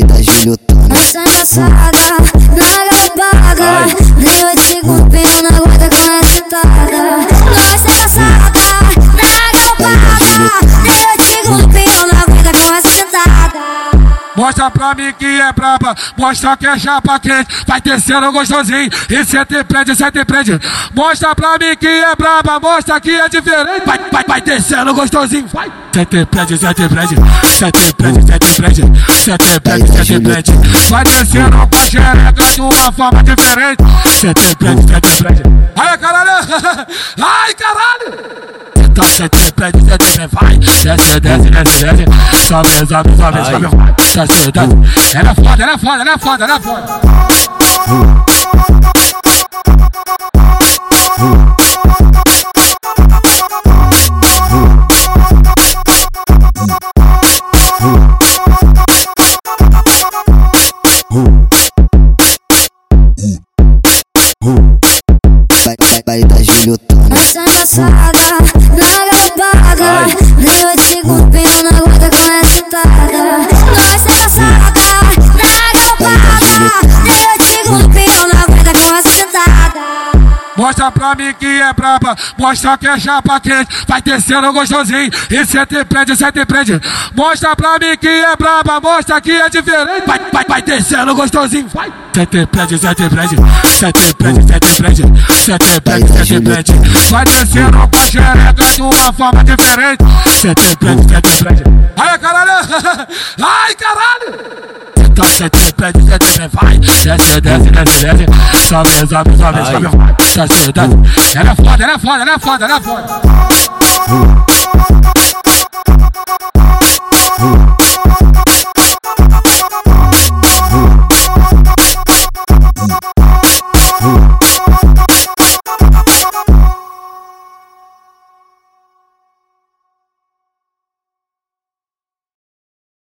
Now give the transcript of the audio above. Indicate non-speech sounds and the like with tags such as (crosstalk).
Tá e das gilhotanas. Nossa, nossa, é Mostra pra mim que é braba, mostra que é chapa quente. Vai descendo gostosinho, e cê te prende, cê te prende. Mostra pra mim que é braba, mostra que é diferente. Vai, vai, vai descendo gostosinho, vai. Cê te prende, cê te prende. Cê te prende, cê te prende. Cê te prende, cê te prende. Vai descendo com a xereca de uma forma diferente. Cê te prende, cê te prende. (laughs) Ai, caralho! Ai, caralho! Então cê te prende, cê te prende, vai. Desce, desce, desce, desce. Sobe, sobe, sobe, sobe, vai. Desce, desce. Ela é foda, ela é foda, ela é foda, ela é foda. Vai, vai, vai da Juliotona. Essa engraçada, na Mostra pra mim que é braba, mostra que é chapa quente. Vai descendo gostosinho, e cê te prende, cê te prende. Mostra pra mim que é braba, mostra que é diferente. Vai, vai, vai descendo gostosinho, vai. Cê te prende, cê te prende. Cê te prende, cê te prende. Cê te prende, te prende. Vai descendo com a xereca de uma forma diferente. Cê te prende, cê te prende. (laughs) Ai, caralho! Ai, caralho! Prende, cê te prende, vai. Desce, desce, desce, desce. Sobe, sobe, sobe, sobe, vai. Desce, desce. Ela é foda, ela é foda, ela é foda, ela é foda.